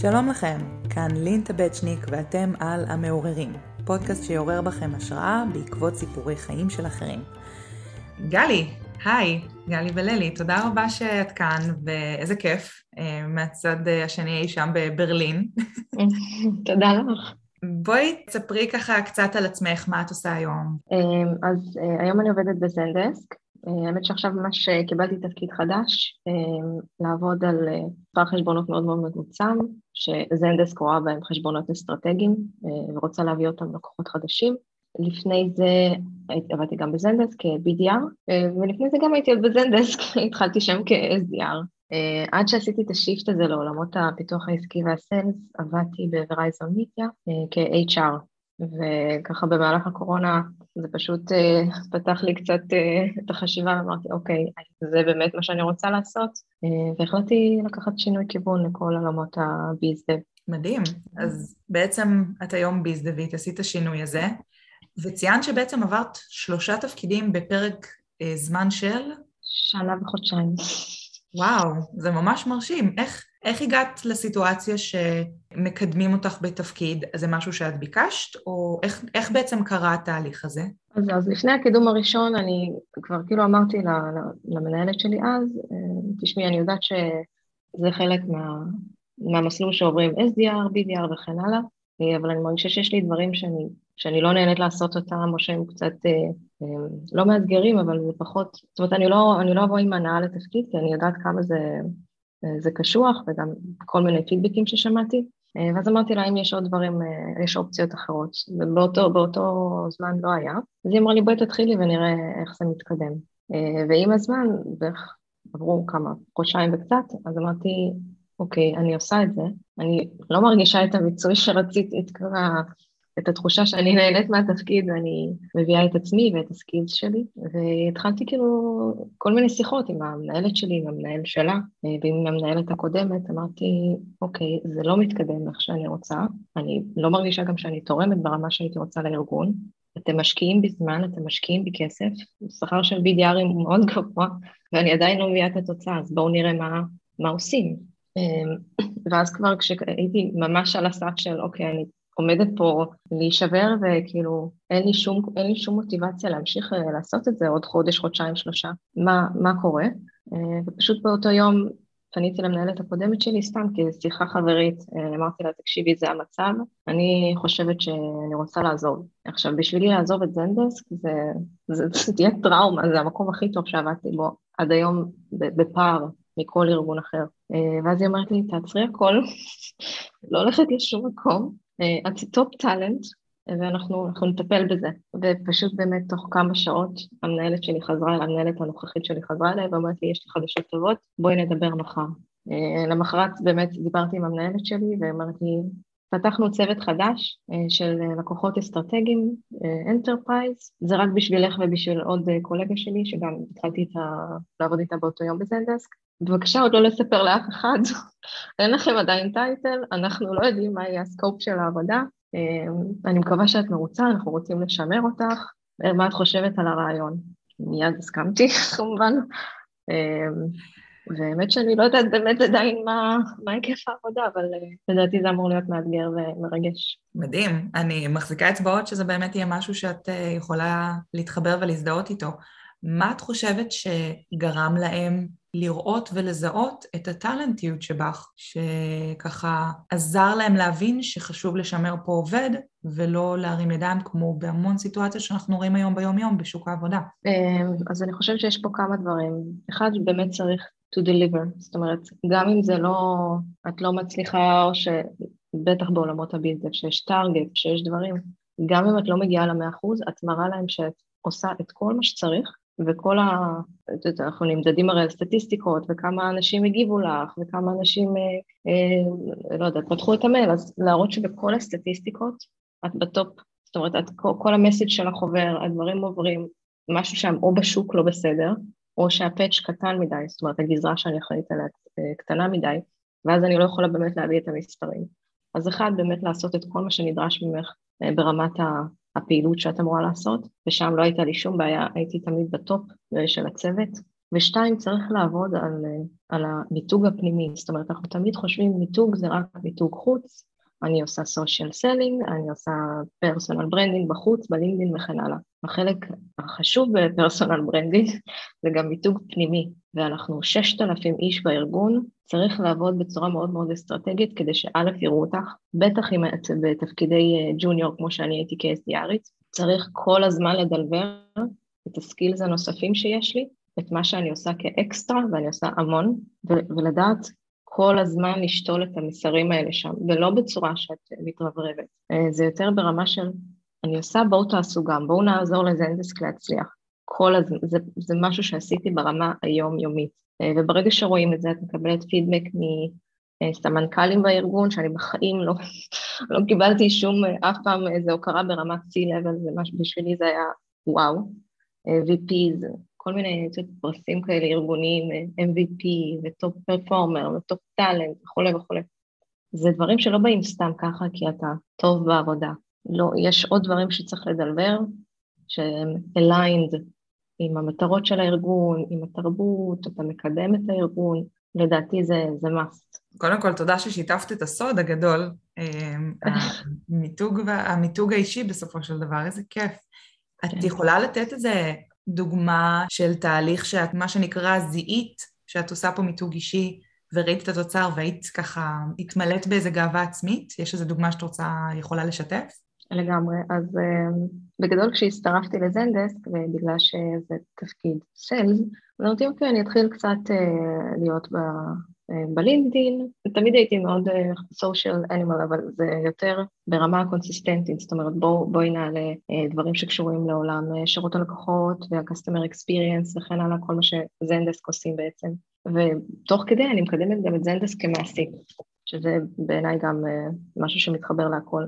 שלום לכם, כאן לין טבצ'ניק ואתם על המעוררים, פודקאסט שיעורר בכם השראה בעקבות סיפורי חיים של אחרים. גלי, היי, גלי וללי, תודה רבה שאת כאן, ואיזה כיף, אה, מהצד השני אי שם בברלין. תודה לך. בואי תספרי ככה קצת על עצמך, מה את עושה היום. אה, אז אה, היום אני עובדת בזנדסק, אה, האמת שעכשיו ממש אה, קיבלתי תפקיד חדש, אה, לעבוד על מספר חשבונות מאוד מאוד מצומצם, שזנדסק רואה בהם חשבונות אסטרטגיים ורוצה להביא אותם לקוחות חדשים. לפני זה עבדתי גם בזנדסק כ-BDR, ולפני זה גם הייתי עוד בזנדסק, התחלתי שם כ-SDR. עד שעשיתי את השיפט הזה לעולמות הפיתוח העסקי והסלס, עבדתי בוורייזון מידיה כ-HR, וככה במהלך הקורונה זה פשוט uh, פתח לי קצת uh, את החשיבה, ואמרתי, אוקיי, זה באמת מה שאני רוצה לעשות, uh, והחלטתי לקחת שינוי כיוון לכל עולמות הביזדב. מדהים. אז בעצם את היום ביזדבית, עשית השינוי הזה, וציינת שבעצם עברת שלושה תפקידים בפרק זמן של? שנה וחודשיים. וואו, זה ממש מרשים. איך, איך הגעת לסיטואציה שמקדמים אותך בתפקיד? זה משהו שאת ביקשת, או איך, איך בעצם קרה התהליך הזה? אז, אז לפני הקידום הראשון, אני כבר כאילו אמרתי למנהלת שלי אז, אה, תשמעי, אני יודעת שזה חלק מה, מהמסלול שעוברים SDR, BDR וכן הלאה, אה, אבל אני מרגישה שיש לי דברים שאני, שאני לא נהנית לעשות אותם, או שהם קצת אה, לא מאתגרים, אבל זה פחות, זאת אומרת, אני לא, אני לא אבוא עם הנאה לתפקיד, כי אני יודעת כמה זה, זה קשוח, וגם כל מיני פידבקים ששמעתי, ואז אמרתי לה, אם יש עוד דברים, יש אופציות אחרות, ובאותו זמן לא היה. אז היא אמרה לי, בואי תתחילי ונראה איך זה מתקדם. ועם הזמן, בערך עברו כמה, חודשיים וקצת, אז אמרתי, אוקיי, אני עושה את זה, אני לא מרגישה את המיצוי שרציתי, את כל. את התחושה שאני נהנית מהתפקיד ואני מביאה את עצמי ואת הסקילס שלי, והתחלתי כאילו כל מיני שיחות עם המנהלת שלי, עם המנהל שלה ועם המנהלת הקודמת, אמרתי, אוקיי, זה לא מתקדם איך שאני רוצה, אני לא מרגישה גם שאני תורמת ברמה שהייתי רוצה לארגון, אתם משקיעים בזמן, אתם משקיעים בכסף, שכר של BDRים הוא מאוד גבוה, ואני עדיין לא מביאה את התוצאה, אז בואו נראה מה, מה עושים. ואז כבר כשהייתי ממש על הסף של אוקיי, אני עומדת פה להישבר וכאילו אין לי שום, אין לי שום מוטיבציה להמשיך אה, לעשות את זה עוד חודש, חודשיים, שלושה, מה, מה קורה? אה, ופשוט באותו יום פניתי למנהלת הקודמת שלי סתם כשיחה חברית, אה, אמרתי לה, תקשיבי, זה המצב, אני חושבת שאני רוצה לעזוב. עכשיו, בשבילי לעזוב את Zendesk זה, זה, זה תהיה טראומה, זה המקום הכי טוב שעבדתי בו עד היום בפער מכל ארגון אחר. ואז היא אומרת לי, תעצרי הכל, לא הולכת לשום מקום, את top talent, ואנחנו נטפל בזה. ופשוט באמת תוך כמה שעות המנהלת שלי חזרה, המנהלת הנוכחית שלי חזרה אליי ואמרה לי, יש לי חדשות טובות, בואי נדבר מחר. אה, למחרת באמת דיברתי עם המנהלת שלי ואמרתי, פתחנו צוות חדש אה, של לקוחות אסטרטגיים, enterprise, זה רק בשבילך ובשביל עוד קולגה שלי, שגם התחלתי איתה, לעבוד איתה באותו יום ב Zendesk. בבקשה עוד לא לספר לאף אחד, אין לכם עדיין title, אנחנו לא יודעים מה יהיה ה scope של העבודה, אה, אני מקווה שאת מרוצה, אנחנו רוצים לשמר אותך, אה, מה את חושבת על הרעיון? מיד הסכמתי כמובן, והאמת שאני לא יודעת באמת עדיין מה, היקף העבודה, אבל לדעתי זה אמור להיות מאתגר ומרגש. מדהים. אני מחזיקה אצבעות שזה באמת יהיה משהו שאת יכולה להתחבר ולהזדהות איתו. מה את חושבת שגרם להם לראות ולזהות את הטאלנטיות שבך, שככה עזר להם להבין שחשוב לשמר פה עובד ולא להרים ידיים כמו בהמון סיטואציות שאנחנו רואים היום ביום-יום בשוק העבודה? אה, אז אני חושבת שיש פה כמה דברים. אחד, באמת צריך to deliver, זאת אומרת, גם אם זה לא, את לא מצליחה, או שבטח בעולמות הביזנס, שיש טארגט, שיש דברים, גם אם את לא מגיעה למאה אחוז, את מראה להם שאת עושה את כל מה שצריך, וכל ה... את יודעת, אנחנו נמדדים הרי על סטטיסטיקות, וכמה אנשים הגיבו לך, וכמה אנשים, אה, אה, לא יודעת, פתחו את המייל, אז להראות שבכל הסטטיסטיקות את ב top, זאת אומרת, את, כל, ה message שלך עובר, הדברים עוברים, משהו שם או בשוק לא בסדר, או שה patch קטן מדי, זאת אומרת הגזרה שאני אחראית עליה אה, קטנה מדי, ואז אני לא יכולה באמת להביא את המספרים. אז אחד, באמת לעשות את כל מה שנדרש ממך אה, ברמת הפעילות שאת אמורה לעשות, ושם לא הייתה לי שום בעיה, הייתי תמיד ב top אה, של הצוות, ושתיים, צריך לעבוד על, על המיתוג הפנימי, זאת אומרת, אנחנו תמיד חושבים מיתוג זה רק מיתוג חוץ, אני עושה social selling, אני עושה personal branding בחוץ, ב LinkedIn וכן הלאה. החלק החשוב ב personal branding זה גם מיתוג פנימי, ואנחנו 6,000 איש בארגון, צריך לעבוד בצורה מאוד מאוד אסטרטגית כדי ש יראו אותך, בטח אם את בתפקידי junior כמו שאני הייתי כ-SDR ית, צריך כל הזמן לדלוור את הסקילס הנוספים שיש לי, את מה שאני עושה כאקסטרה, ואני עושה המון, ולדעת כל הזמן לשתול את המסרים האלה שם, ולא בצורה שאת מתרברבת. אה, זה יותר ברמה של, אני עושה, בואו תעשו גם, בואו נעזור לזנדסק להצליח. כל הזמן, זה, זה משהו שעשיתי ברמה היומיומית. אה, וברגע שרואים את זה, את מקבלת פידבק מסמנכ"לים בארגון, שאני בחיים לא, לא קיבלתי שום, אף פעם איזו הוקרה ברמת C-Level, בשבילי זה היה וואו. אה, VPs, כל מיני פרסים כאלה ארגוניים, MVP וטופ פרפורמר וטופ טאלנט וכולי וכולי. זה דברים שלא באים סתם ככה כי אתה טוב בעבודה. לא, יש עוד דברים שצריך לדלבר, שהם aligned עם המטרות של הארגון, עם התרבות, אתה מקדם את הארגון, לדעתי זה, זה must. קודם כל, תודה ששיתפת את הסוד הגדול, אמ, המיתוג, המיתוג האישי בסופו של דבר, איזה כיף. את כן. יכולה לתת איזה דוגמה של תהליך שאת, מה שנקרא, זיהית, שאת עושה פה מיתוג אישי, וראית את התוצר והיית ככה, התמלאת באיזה גאווה עצמית? יש איזו דוגמה שאת רוצה, יכולה לשתף? לגמרי. אז uh, בגדול כשהצטרפתי לזנדסק, ובגלל שזה תפקיד סיילס, אמרתי, אוקיי, אני אתחיל קצת uh, להיות. בלינקדין, תמיד הייתי מאוד סושיאל uh, אנימל, אבל זה יותר ברמה הקונסיסטנטית, זאת אומרת בואו בוא נעלה uh, דברים שקשורים לעולם uh, שירות הלקוחות וה-customer experience וכן הלאה, כל מה שזנדסק עושים בעצם. ותוך כדי אני מקדמת גם את זנדסק כמעסיק, שזה בעיניי גם uh, משהו שמתחבר להכל.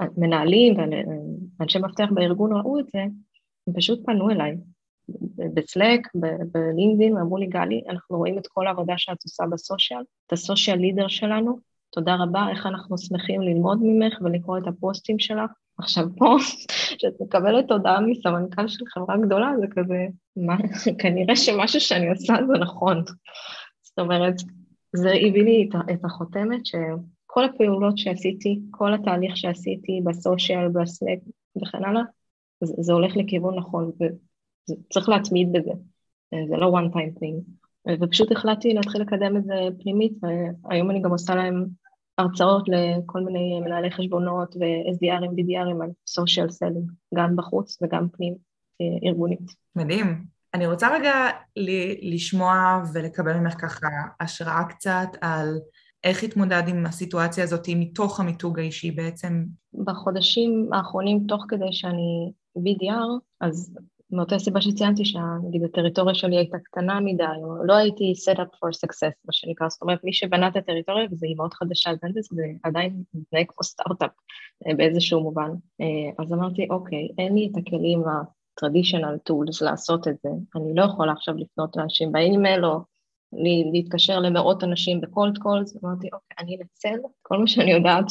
וכשמנהלים ואנשי מפתח בארגון ראו את זה, הם פשוט פנו אליי בסלק, בלינקדאין, ואמרו לי, גלי, אנחנו רואים את כל העבודה שאת עושה בסושיאל, את הסושיאל לידר שלנו, תודה רבה, איך אנחנו שמחים ללמוד ממך ולקרוא את הפוסטים שלך. עכשיו פה, כשאת מקבלת הודעה מסמנכ"ל של חברה גדולה, זה כזה, מה, כנראה שמשהו שאני עושה זה נכון. זאת אומרת, זה הביא לי את החותמת שכל הפעולות שעשיתי, כל התהליך שעשיתי בסושיאל, בסלק וכן הלאה, זה הולך לכיוון נכון, צריך להתמיד בזה, אה, זה לא one time thing. ופשוט החלטתי להתחיל לקדם את זה פנימית, והיום אני גם עושה להם הרצאות לכל מיני מנהלי חשבונות ו-SDRים, BDRים על social selling, גם בחוץ וגם פנים אה, ארגונית. מדהים. אני רוצה רגע לשמוע ולקבל ממך ככה השראה קצת על איך התמודד עם הסיטואציה הזאת מתוך המיתוג האישי בעצם? בחודשים האחרונים, תוך כדי שאני BDR, אז מאותה סיבה שציינתי שנגיד הטריטוריה שלי הייתה קטנה מדי, או לא הייתי set up for success, מה שנקרא, זאת אומרת, מי שבנה את הטריטוריה, וזו אימהות חדשה על דנדס, זה עדיין מתנהג כמו סטארט-אפ אה, באיזשהו מובן. אה, אז אמרתי, אוקיי, אין לי את הכלים ה-traditional tools לעשות את זה, אני לא יכולה עכשיו לפנות לאנשים באימייל, או להתקשר למאות אנשים ב cold calls, אמרתי, אוקיי, אני אנצל כל מה שאני יודעת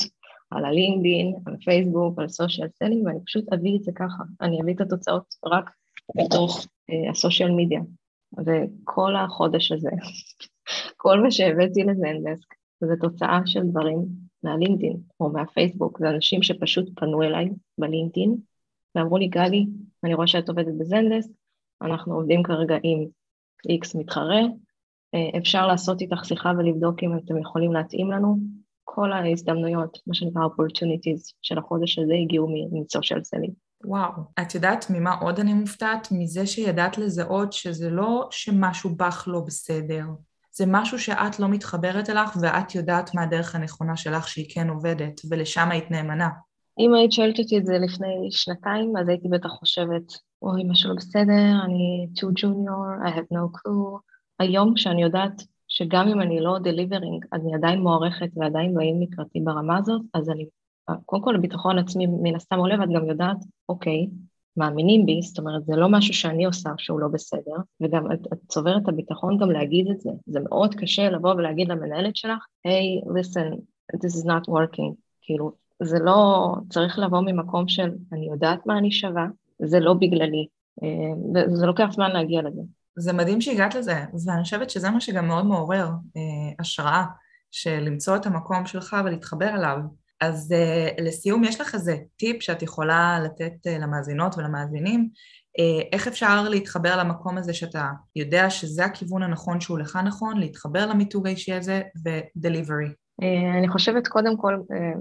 על ה LinkedIn, על פייסבוק, על social selling, ואני פשוט אביא את זה ככה, אני אביא את התוצאות רק בתוך אה, ה social media. וכל החודש הזה, כל מה שהבאתי ל Zendesk, זה תוצאה של דברים מה LinkedIn או מהפייסבוק, זה אנשים שפשוט פנו אליי ב LinkedIn ואמרו לי, גלי, אני רואה שאת עובדת ב Zendesk, אנחנו עובדים כרגע עם איקס מתחרה, אה, אפשר לעשות איתך שיחה ולבדוק אם אתם יכולים להתאים לנו. כל ההזדמנויות, מה שנקרא opportunities של החודש הזה הגיעו מ social selling. וואו. את יודעת ממה עוד אני מופתעת? מזה שידעת לזהות שזה לא שמשהו בך לא בסדר, זה משהו שאת לא מתחברת אליך ואת יודעת מה הדרך הנכונה שלך שהיא כן עובדת, ולשם היית נאמנה. אם היית שואלת אותי את זה לפני שנתיים, אז הייתי בטח חושבת, אוי, משהו לא בסדר, אני too junior, I have no clue. היום כשאני יודעת שגם אם אני לא דליברינג, אני עדיין מוערכת ועדיין באים לקראתי ברמה הזאת, אז אני קודם כל הביטחון עצמי מן הסתם עולה ואת גם יודעת, אוקיי, מאמינים בי, זאת אומרת זה לא משהו שאני עושה שהוא לא בסדר, וגם את, את צוברת את הביטחון גם להגיד את זה, זה מאוד קשה לבוא ולהגיד למנהלת שלך, היי, hey, listen, this is not working, כאילו, זה לא, צריך לבוא ממקום של אני יודעת מה אני שווה, זה לא בגללי, וזה לוקח זמן להגיע לזה. זה מדהים שהגעת לזה, ואני חושבת שזה מה שגם מאוד מעורר השראה, של למצוא את המקום שלך ולהתחבר אליו. אז uh, לסיום, יש לך איזה טיפ שאת יכולה לתת uh, למאזינות ולמאזינים? Uh, איך אפשר להתחבר למקום הזה שאתה יודע שזה הכיוון הנכון שהוא לך נכון, להתחבר למיתוג האישי הזה ו-delivery? Uh, אני חושבת קודם כל, uh,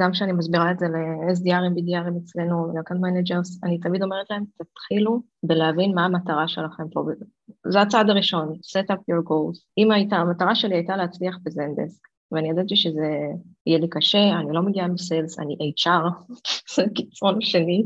גם כשאני מסבירה את זה ל-SDRים, BDRים אצלנו, ל-account managers, אני תמיד אומרת להם, תתחילו בלהבין מה המטרה שלכם פה. זה הצעד הראשון, set up your goals. אם הייתה, המטרה שלי הייתה להצליח בזנדסק, ואני ידעתי שזה יהיה לי קשה, אני לא מגיעה מסיילס, אני HR, זה קיצון שני.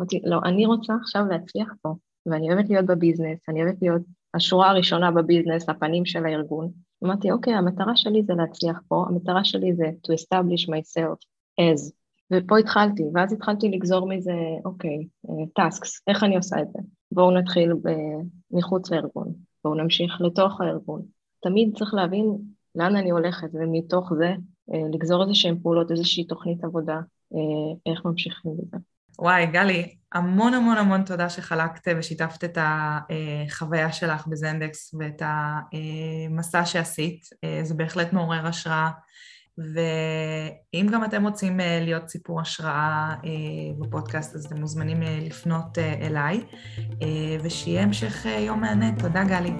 אמרתי, לא, אני רוצה עכשיו להצליח פה, ואני אוהבת להיות בביזנס, אני אוהבת להיות השורה הראשונה בביזנס, הפנים של הארגון. אמרתי, אוקיי, המטרה שלי זה להצליח פה, המטרה שלי זה to establish myself as. ופה התחלתי, ואז התחלתי לגזור מזה, אוקיי, טאסקס, איך אני עושה את זה? בואו נתחיל מחוץ לארגון, בואו נמשיך לתוך הארגון. תמיד צריך להבין לאן אני הולכת, ומתוך זה אה, לגזור איזה שהן פעולות, איזושהי תוכנית עבודה, אה, איך ממשיכים בזה. וואי, גלי, המון המון המון תודה שחלקת ושיתפת את החוויה שלך בזנדקס ואת המסע שעשית. אה, זה בהחלט מעורר השראה. ואם גם אתם רוצים להיות סיפור השראה בפודקאסט, אז אתם מוזמנים לפנות אליי, ושיהיה המשך יום מהנה. תודה, גלי.